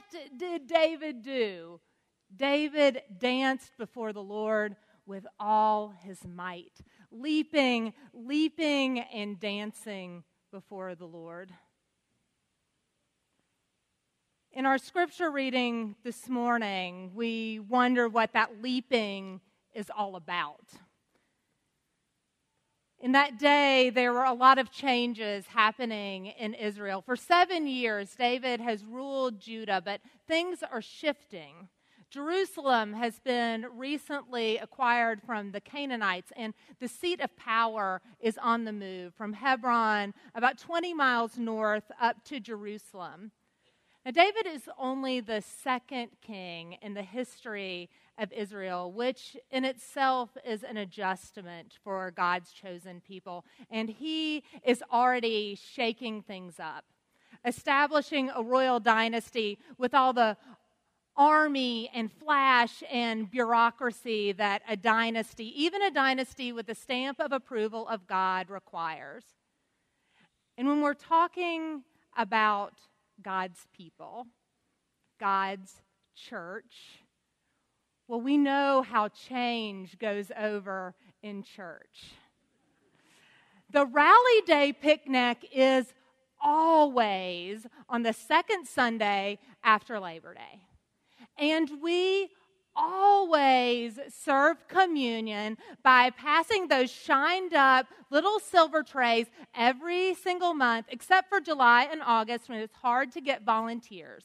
what did David do? David danced before the Lord with all his might, leaping, leaping, and dancing before the Lord. In our scripture reading this morning, we wonder what that leaping is all about. In that day, there were a lot of changes happening in Israel. For seven years, David has ruled Judah, but things are shifting. Jerusalem has been recently acquired from the Canaanites, and the seat of power is on the move from Hebron, about 20 miles north, up to Jerusalem. Now, David is only the second king in the history of Israel, which in itself is an adjustment for God's chosen people. And he is already shaking things up, establishing a royal dynasty with all the army and flash and bureaucracy that a dynasty, even a dynasty with the stamp of approval of God, requires. And when we're talking about God's people, God's church. Well, we know how change goes over in church. The Rally Day picnic is always on the second Sunday after Labor Day. And we always serve communion by passing those shined up little silver trays every single month, except for July and August when it's hard to get volunteers.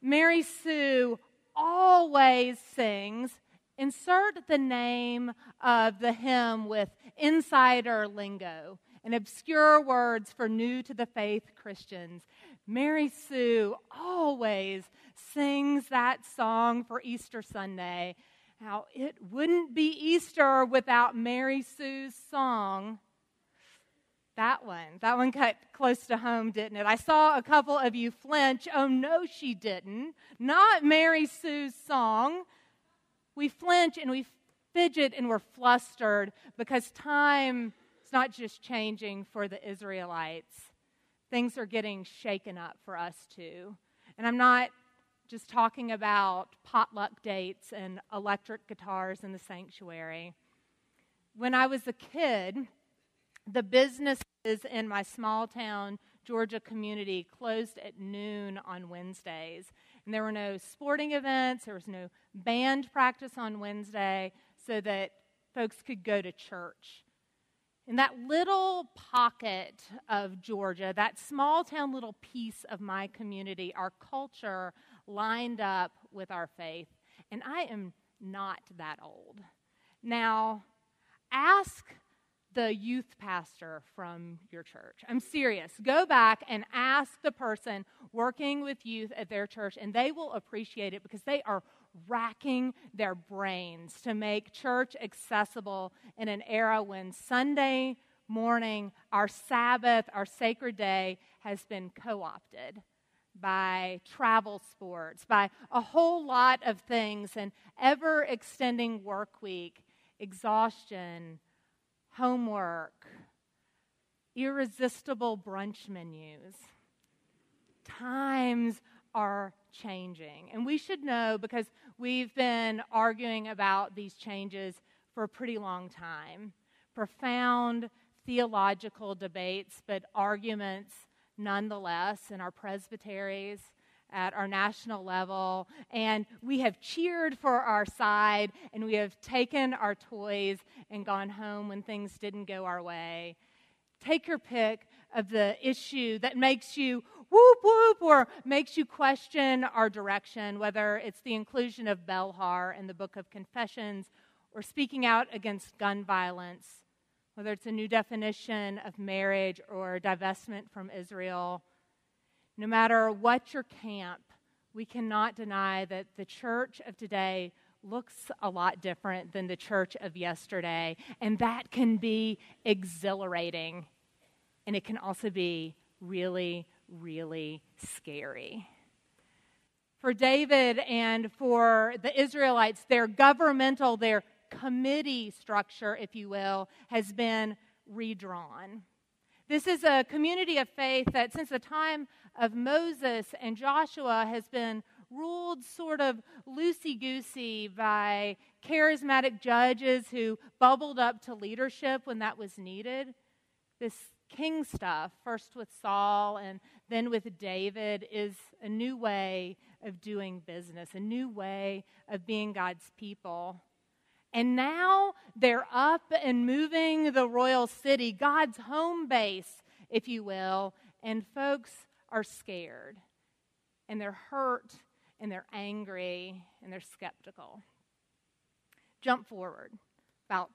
Mary Sue always sings. Insert the name of the hymn with insider lingo and obscure words for new to the faith Christians. Mary Sue always sings that song for Easter Sunday. Now, it wouldn't be Easter without Mary Sue's song. That one, that one cut close to home, didn't it? I saw a couple of you flinch. Oh, no, she didn't. Not Mary Sue's song. We flinch and we fidget and we're flustered because time is not just changing for the Israelites things are getting shaken up for us too. And I'm not just talking about potluck dates and electric guitars in the sanctuary. When I was a kid, the businesses in my small town Georgia community closed at noon on Wednesdays. And there were no sporting events, there was no band practice on Wednesday so that folks could go to church in that little pocket of Georgia, that small town little piece of my community, our culture lined up with our faith. And I am not that old. Now, ask the youth pastor from your church. I'm serious. Go back and ask the person working with youth at their church, and they will appreciate it because they are racking their brains to make church accessible in an era when Sunday morning, our Sabbath, our sacred day, has been co opted by travel sports, by a whole lot of things, an ever extending work week, exhaustion, homework, irresistible brunch menus. Times are changing. And we should know because we've been arguing about these changes for a pretty long time. Profound theological debates, but arguments nonetheless in our presbyteries at our national level, and we have cheered for our side, and we have taken our toys and gone home when things didn't go our way. Take your pick of the issue that makes you whoop whoop or makes you question our direction, whether it's the inclusion of Belhar in the book of Confessions or speaking out against gun violence, whether it's a new definition of marriage or divestment from Israel no matter what your camp, we cannot deny that the church of today looks a lot different than the church of yesterday. And that can be exhilarating. And it can also be really, really scary. For David and for the Israelites, their governmental, their committee structure, if you will, has been redrawn. This is a community of faith that, since the time of Moses and Joshua, has been ruled sort of loosey goosey by charismatic judges who bubbled up to leadership when that was needed. This king stuff, first with Saul and then with David, is a new way of doing business, a new way of being God's people. And now they're up and moving the royal city, God's home base, if you will, and folks are scared and they're hurt and they're angry and they're skeptical. Jump forward about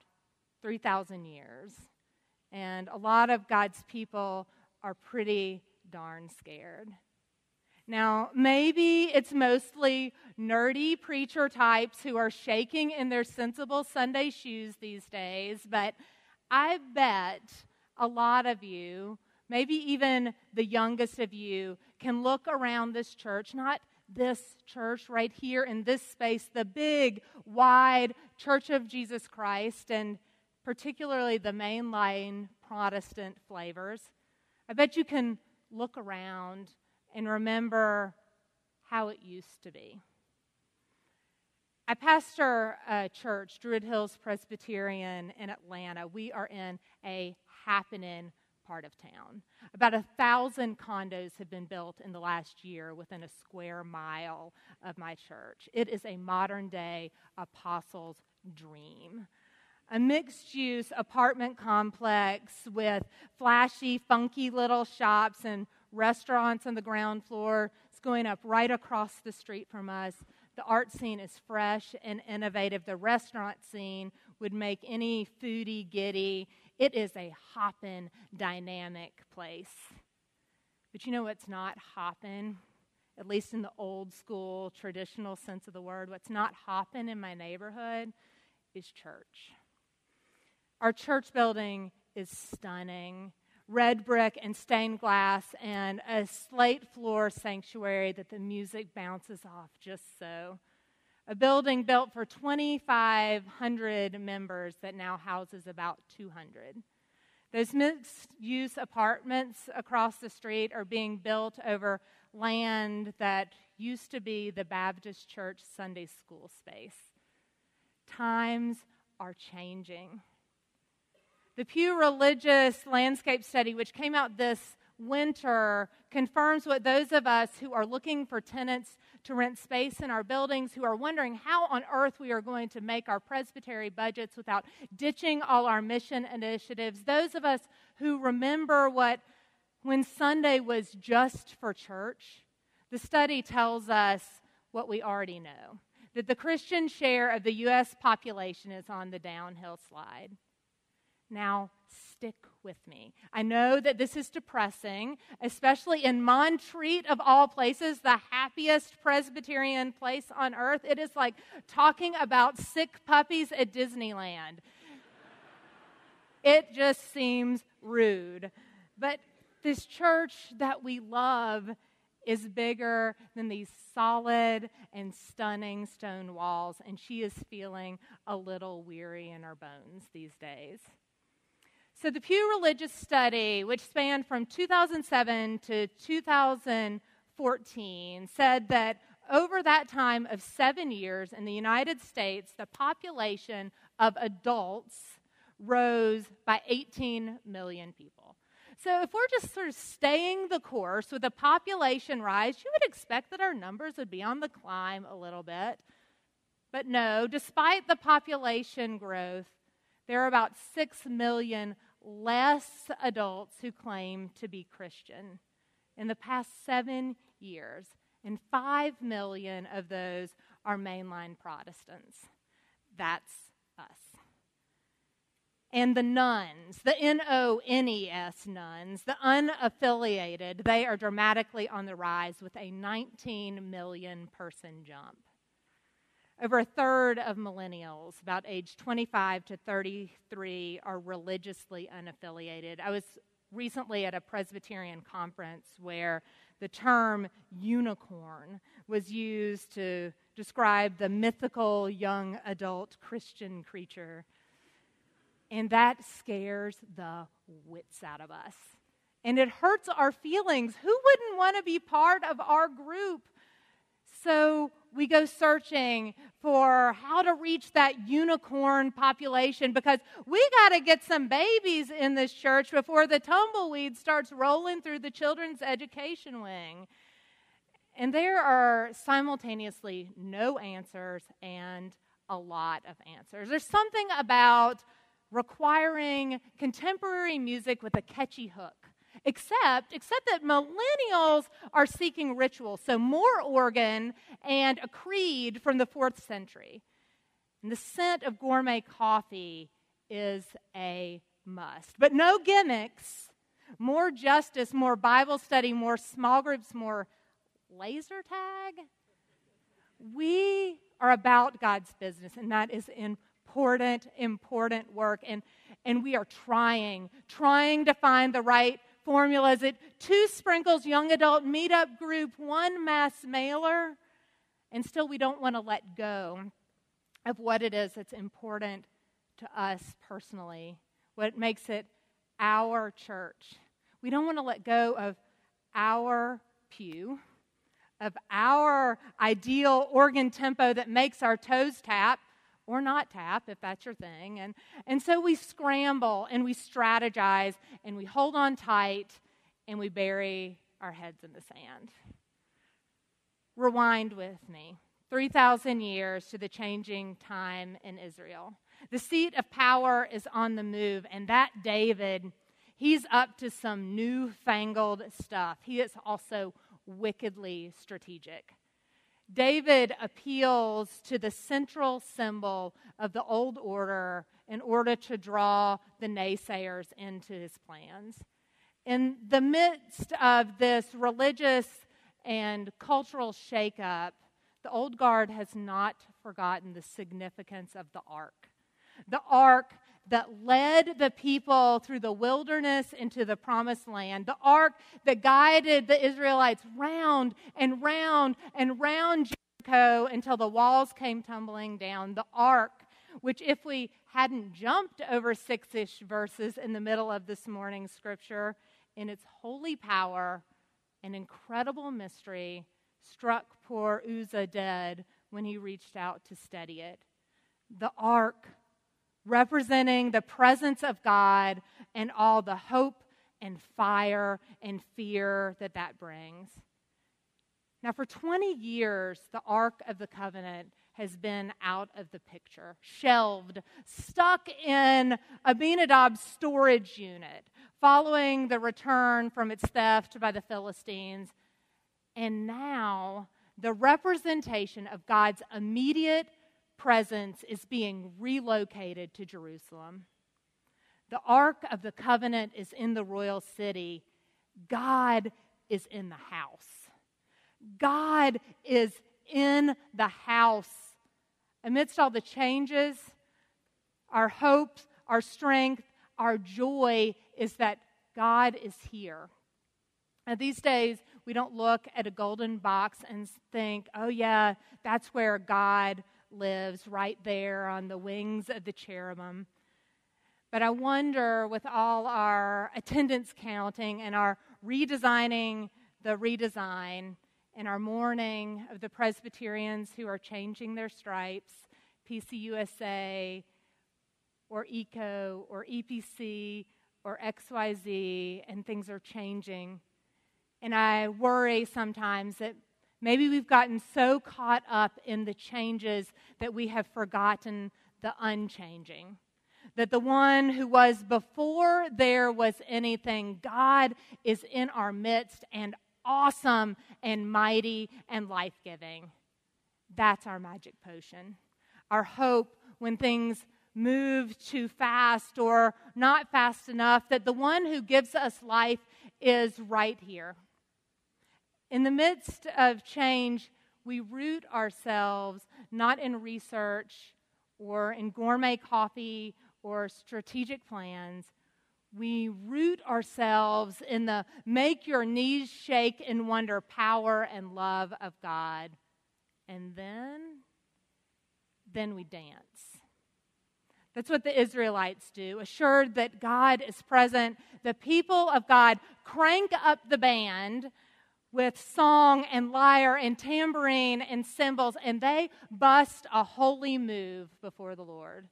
3,000 years, and a lot of God's people are pretty darn scared. Now, maybe it's mostly nerdy preacher types who are shaking in their sensible Sunday shoes these days, but I bet a lot of you, maybe even the youngest of you, can look around this church, not this church right here in this space, the big, wide Church of Jesus Christ, and particularly the mainline Protestant flavors. I bet you can look around and remember how it used to be. I pastor a church, Druid Hills Presbyterian in Atlanta. We are in a happening part of town. About a thousand condos have been built in the last year within a square mile of my church. It is a modern day apostle's dream. A mixed use apartment complex with flashy, funky little shops and restaurants on the ground floor. It's going up right across the street from us. The art scene is fresh and innovative. The restaurant scene would make any foodie giddy. It is a hoppin', dynamic place. But you know what's not hoppin'? At least in the old school, traditional sense of the word, what's not hoppin' in my neighborhood is church. Our church building is stunning red brick and stained glass and a slate floor sanctuary that the music bounces off just so a building built for 2,500 members that now houses about 200. Those mixed use apartments across the street are being built over land that used to be the Baptist Church Sunday school space. Times are changing. The Pew Religious Landscape Study, which came out this winter, confirms what those of us who are looking for tenants to rent space in our buildings, who are wondering how on earth we are going to make our presbytery budgets without ditching all our mission initiatives, those of us who remember what when Sunday was just for church, the study tells us what we already know that the Christian share of the U.S. population is on the downhill slide. Now, stick with me. I know that this is depressing, especially in Montreat, of all places, the happiest Presbyterian place on earth. It is like talking about sick puppies at Disneyland. it just seems rude. But this church that we love is bigger than these solid and stunning stone walls, and she is feeling a little weary in her bones these days. So, the Pew Religious Study, which spanned from 2007 to 2014, said that over that time of seven years in the United States, the population of adults rose by 18 million people. So, if we're just sort of staying the course with a population rise, you would expect that our numbers would be on the climb a little bit. But no, despite the population growth, there are about 6 million less adults who claim to be Christian in the past seven years, and 5 million of those are mainline Protestants. That's us. And the nones, the N O N E S nones, the unaffiliated, they are dramatically on the rise with a 19 million person jump. Over a third of millennials, about age 25 to 33, are religiously unaffiliated. I was recently at a Presbyterian conference where the term unicorn was used to describe the mythical young adult Christian creature. And that scares the wits out of us. and it hurts our feelings. Who wouldn't want to be part of our group? So we go searching for how to reach that unicorn population because we got to get some babies in this church before the tumbleweed starts rolling through the children's education wing. And there are simultaneously no answers and a lot of answers. There's something about requiring contemporary music with a catchy hook. Except, except that millennials are seeking ritual, so more organ and a creed from the fourth century. And the scent of gourmet coffee is a must. But no gimmicks, more justice, more Bible study, more small groups, more laser tag. We are about God's business, and that is important, important work. And, and we are trying, trying to find the right formula? Is it two sprinkles young adult meetup group, one mass mailer? And still, we don't want to let go of what it is that's important to us personally, what makes it our church. We don't want to let go of our pew, of our ideal organ tempo that makes our toes tap or not tap if that's your thing. And, and so we scramble and we strategize and we hold on tight and we bury our heads in the sand. Rewind with me 3,000 years to the changing time in Israel. The seat of power is on the move, and that David, he's up to some newfangled stuff. He is also wickedly strategic. David appeals to the central symbol of the old order in order to draw the naysayers into his plans. In the midst of this religious and cultural shakeup, the old guard has not forgotten the significance of the ark. The ark that led the people through the wilderness into the promised land, the ark that guided the Israelites round and round and round Jericho until the walls came tumbling down, the ark, which, if we hadn't jumped over six ish verses in the middle of this morning's scripture, in its holy power and incredible mystery, struck poor Uzzah dead when he reached out to steady it. The ark representing the presence of God and all the hope and fire and fear that that brings. Now, for 20 years, the Ark of the Covenant has been out of the picture, shelved, stuck in Abinadab's storage unit, following the return from its theft by the Philistines. And now, the representation of God's immediate presence is being relocated to Jerusalem. The Ark of the Covenant is in the royal city. God is in the house. God is in the house. Amidst all the changes, our hope, our strength, our joy is that God is here. Now, these days, we don't look at a golden box and think, oh, yeah, that's where God lives right there on the wings of the cherubim. But I wonder, with all our attendance counting and our redesigning the redesign and our mourning of the Presbyterians who are changing their stripes, PCUSA or ECO or EPC or XYZ, and things are changing. And I worry sometimes that Maybe we've gotten so caught up in the changes that we have forgotten the unchanging. That the one who was before there was anything, God is in our midst and awesome and mighty and life giving. That's our magic potion. Our hope when things move too fast or not fast enough, that the one who gives us life is right here in the midst of change, we root ourselves not in research or in gourmet coffee or strategic plans. We root ourselves in the make your knees shake and wonder power and love of God. And then, then we dance. That's what the Israelites do. Assured that God is present, the people of God crank up the band with song and lyre and tambourine and cymbals, and they bust a holy move before the Lord.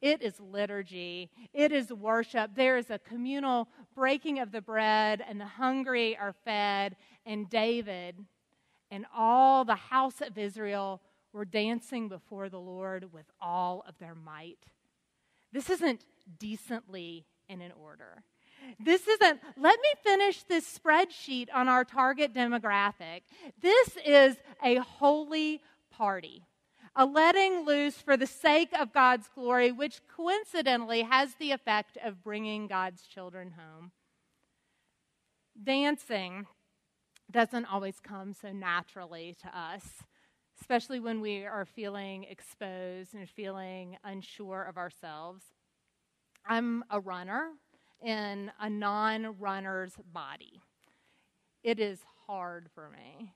It is liturgy. It is worship. There is a communal breaking of the bread, and the hungry are fed. And David and all the house of Israel were dancing before the Lord with all of their might. This isn't decently and in order. This isn't, let me finish this spreadsheet on our target demographic. This is a holy party, a letting loose for the sake of God's glory, which coincidentally has the effect of bringing God's children home. Dancing doesn't always come so naturally to us, especially when we are feeling exposed and feeling unsure of ourselves. I'm a runner in a non runner's body. It is hard for me.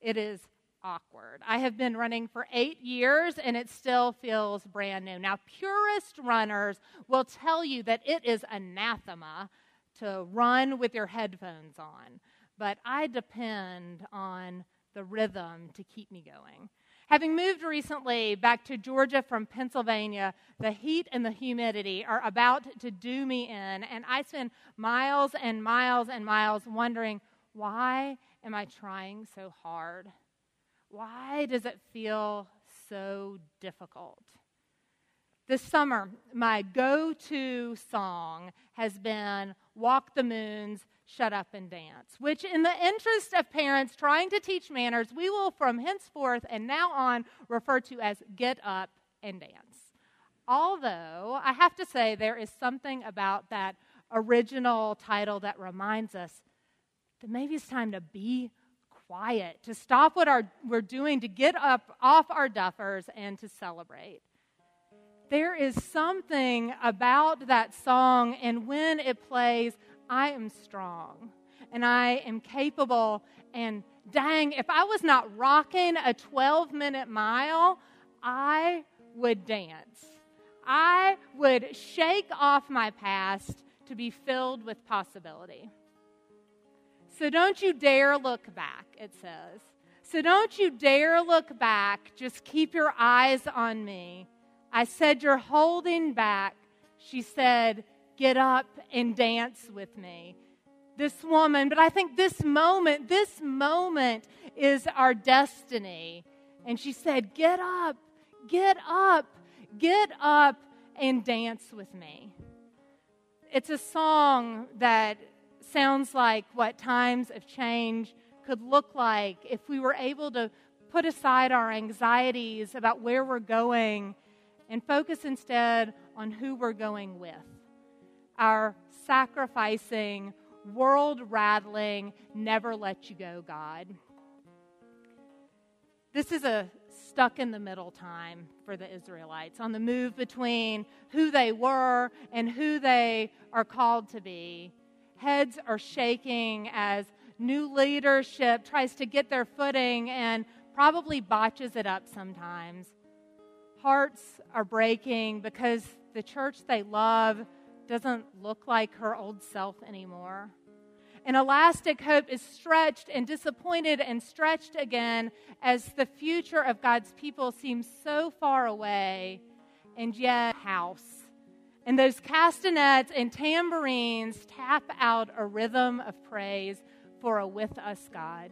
It is awkward. I have been running for eight years and it still feels brand new. Now, purist runners will tell you that it is anathema to run with your headphones on, but I depend on the rhythm to keep me going. Having moved recently back to Georgia from Pennsylvania, the heat and the humidity are about to do me in, and I spend miles and miles and miles wondering why am I trying so hard? Why does it feel so difficult? This summer, my go to song has been Walk the Moons shut up and dance, which, in the interest of parents trying to teach manners, we will from henceforth and now on refer to as get up and dance. Although, I have to say, there is something about that original title that reminds us that maybe it's time to be quiet, to stop what our, we're doing, to get up off our duffers and to celebrate. There is something about that song, and when it plays, I am strong and I am capable. And dang, if I was not rocking a 12 minute mile, I would dance. I would shake off my past to be filled with possibility. So don't you dare look back, it says. So don't you dare look back. Just keep your eyes on me. I said, You're holding back. She said, get up and dance with me. This woman, but I think this moment, this moment is our destiny. And she said, Get up, get up, get up and dance with me. It's a song that sounds like what times of change could look like if we were able to put aside our anxieties about where we're going and focus instead on who we're going with our sacrificing, world rattling, never let you go God. This is a stuck in the middle time for the Israelites on the move between who they were and who they are called to be. Heads are shaking as new leadership tries to get their footing and probably botches it up sometimes. Hearts are breaking because the church they love doesn't look like her old self anymore. An elastic hope is stretched and disappointed and stretched again as the future of God's people seems so far away and yet house. And those castanets and tambourines tap out a rhythm of praise for a with us God.